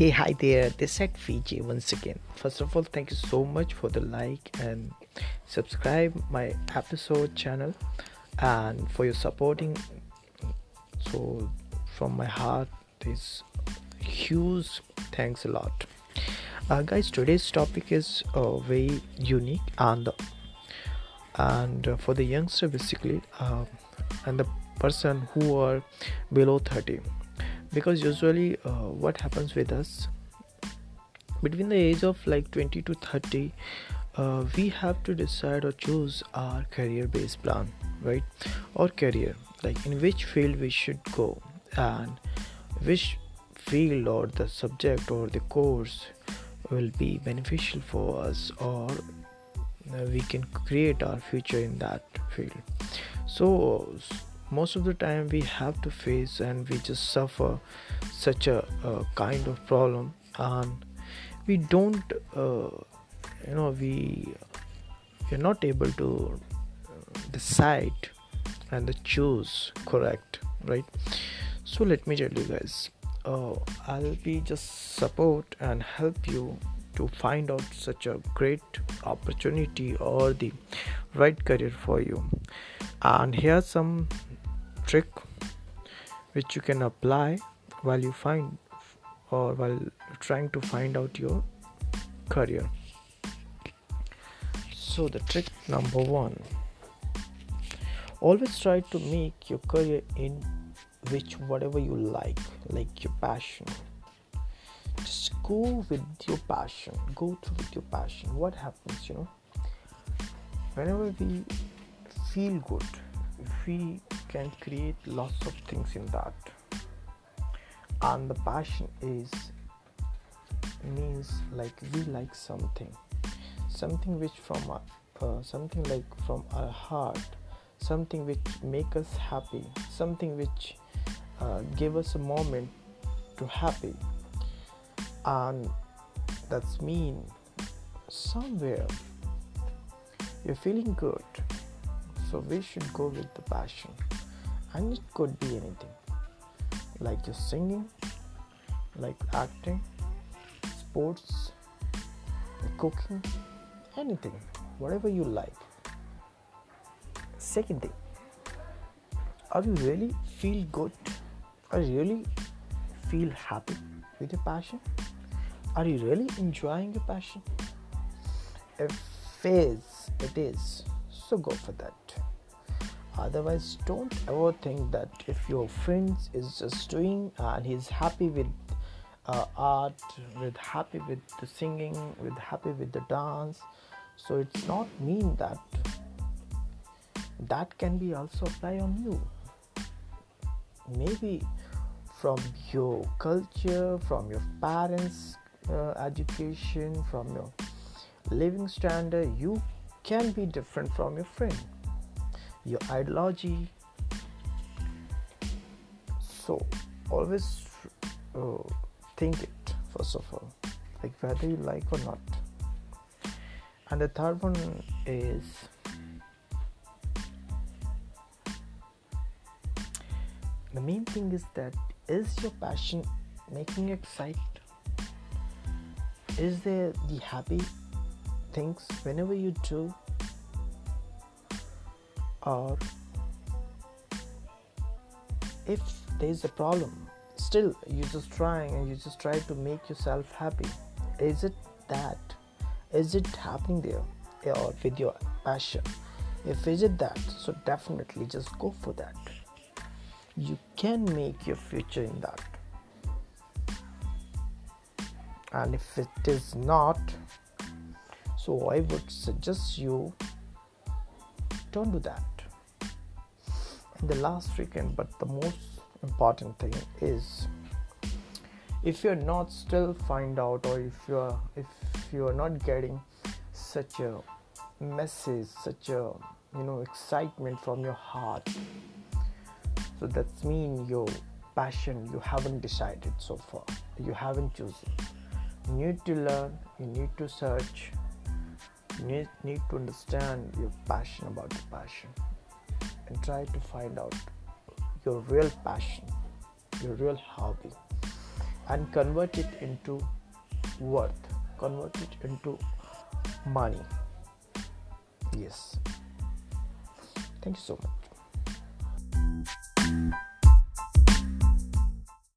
Hey, hi there. This is VJ once again. First of all, thank you so much for the like and subscribe my episode channel and for your supporting. So, from my heart, this huge thanks a lot. Uh, guys, today's topic is uh, very unique and and uh, for the youngster basically uh, and the person who are below 30 because usually uh, what happens with us between the age of like 20 to 30 uh, we have to decide or choose our career based plan right? Or career like in which field we should go and which field or the subject or the course will be beneficial for us or uh, we can create our future in that field. So most of the time we have to face and we just suffer such a, a kind of problem. And we don't uh, you know we we're not able to decide and the choose correct right? So let me tell you guys uh, i'll be just support and help you to find out such a great opportunity or the right career for you. And here's some trick which you can apply while you find or while trying to find out your career. So the trick number one. Always try to make your career in which whatever you like like your passion. Just go with your passion. Go through with your passion. What happens you know? Whenever we feel good if we can create lots of things in that. And the passion is means like we like something. Something which from our, uh, something like from our heart. Something which make us happy. Something which uh, give us a moment to happy. And that's mean somewhere you're feeling good. So we should go with the passion and it could be anything. Like just singing like acting sports cooking anything whatever you like. Second thing are you really feel good? Are you really feel happy with your passion? Are you really enjoying your passion? If it is. So go for that otherwise don't ever think that if your friend is just doing and he's happy with uh, art with happy with the singing with happy with the dance so it's not mean that that can be also apply on you. Maybe from your culture from your parents uh, education from your living standard you can be different from your friend your ideology. So always uh, think it first of all. Like whether you like or not. And the third one is the main thing is that is your passion making you excited? Is there the happy things whenever you do or if there's a problem still you're just trying and you just try to make yourself happy. Is it that? Is it happening there or with your passion? If is it that so definitely just go for that. You can make your future in that. And if it is not so i would suggest you don't do that and the last weekend but the most important thing is if you're not still find out or if you're if you're not getting such a message such a you know excitement from your heart so that's mean your passion you haven't decided so far you haven't chosen. You need to learn you need to search you need to understand your passion about your passion and try to find out your real passion, your real hobby, and convert it into worth, convert it into money. Yes. Thank you so much.